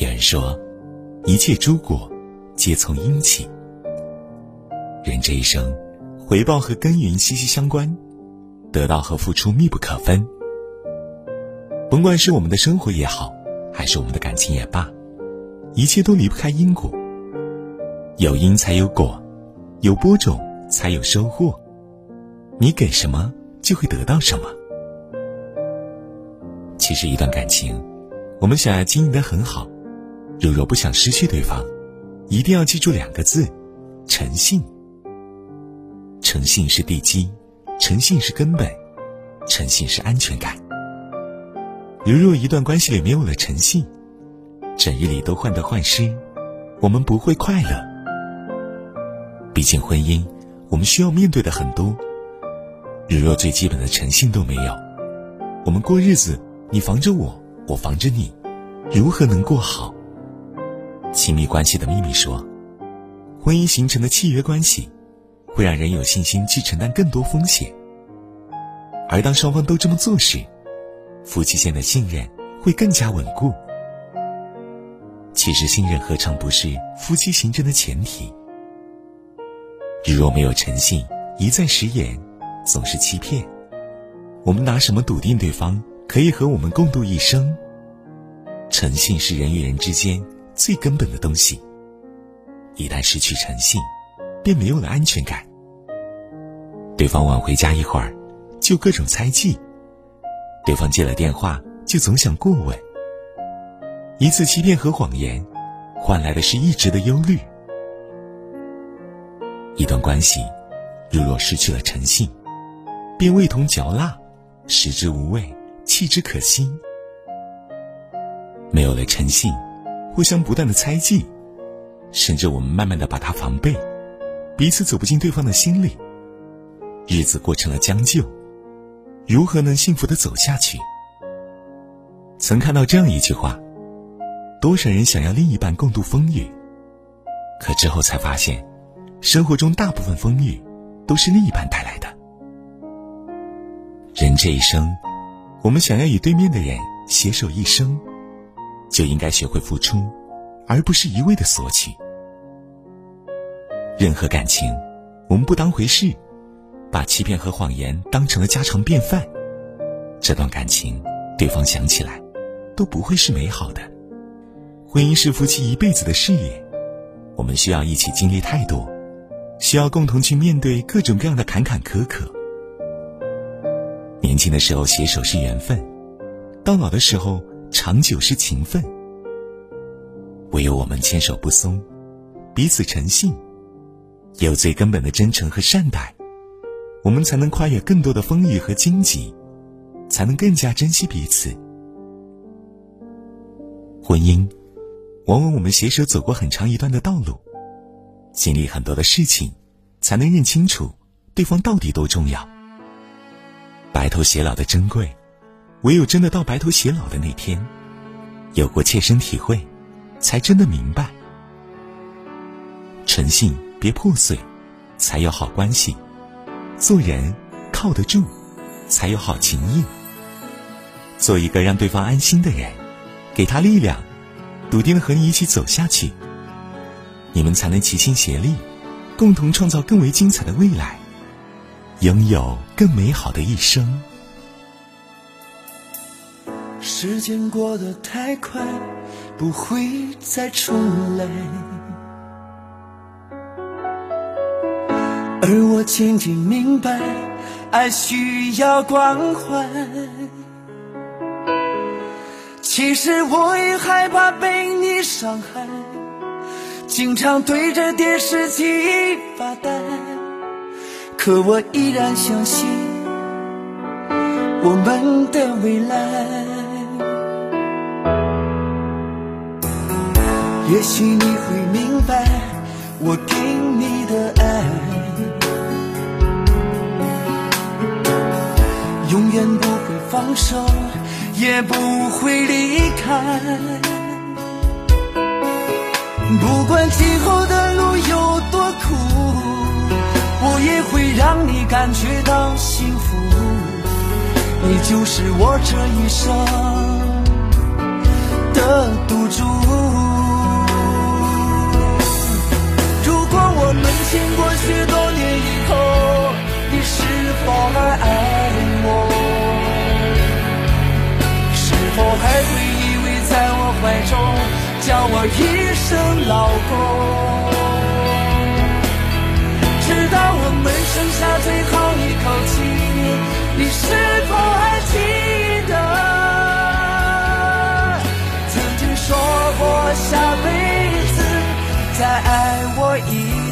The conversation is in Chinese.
有人说，一切诸果，皆从因起。人这一生，回报和耕耘息息相关，得到和付出密不可分。甭管是我们的生活也好，还是我们的感情也罢，一切都离不开因果。有因才有果，有播种才有收获。你给什么，就会得到什么。其实，一段感情，我们想要经营的很好，如若不想失去对方，一定要记住两个字：诚信。诚信是地基，诚信是根本，诚信是安全感。如若一段关系里没有了诚信，整日里都患得患失，我们不会快乐。毕竟婚姻，我们需要面对的很多。如若最基本的诚信都没有，我们过日子，你防着我，我防着你，如何能过好？亲密关系的秘密说，婚姻形成的契约关系。会让人有信心去承担更多风险，而当双方都这么做时，夫妻间的信任会更加稳固。其实，信任何尝不是夫妻形成的前提？如若没有诚信，一再食言，总是欺骗，我们拿什么笃定对方可以和我们共度一生？诚信是人与人之间最根本的东西，一旦失去诚信，便没有了安全感。对方晚回家一会儿，就各种猜忌；对方接了电话，就总想过问。一次欺骗和谎言，换来的是一直的忧虑。一段关系，如若失去了诚信，便味同嚼蜡，食之无味，弃之可惜。没有了诚信，互相不断的猜忌，甚至我们慢慢的把他防备，彼此走不进对方的心里。日子过成了将就，如何能幸福的走下去？曾看到这样一句话：多少人想要另一半共度风雨，可之后才发现，生活中大部分风雨都是另一半带来的。人这一生，我们想要与对面的人携手一生，就应该学会付出，而不是一味的索取。任何感情，我们不当回事。把欺骗和谎言当成了家常便饭，这段感情，对方想起来，都不会是美好的。婚姻是夫妻一辈子的事业，我们需要一起经历太多，需要共同去面对各种各样的坎坎坷坷。年轻的时候携手是缘分，到老的时候长久是情分。唯有我们牵手不松，彼此诚信，有最根本的真诚和善待。我们才能跨越更多的风雨和荆棘，才能更加珍惜彼此。婚姻，往往我们携手走过很长一段的道路，经历很多的事情，才能认清楚对方到底多重要。白头偕老的珍贵，唯有真的到白头偕老的那天，有过切身体会，才真的明白。诚信别破碎，才有好关系。做人靠得住，才有好情谊。做一个让对方安心的人，给他力量，笃定的和你一起走下去。你们才能齐心协力，共同创造更为精彩的未来，拥有更美好的一生。时间过得太快，不会再重来。而我渐渐明白，爱需要关怀。其实我也害怕被你伤害，经常对着电视机发呆。可我依然相信我们的未来。也许你会明白，我给你的爱。永远不会放手，也不会离开。不管今后的路有多苦，我也会让你感觉到幸福。你就是我这一生的赌注。我一声老公？直到我们剩下最后一口气，你是否还记得？曾经说过下辈子再爱我一。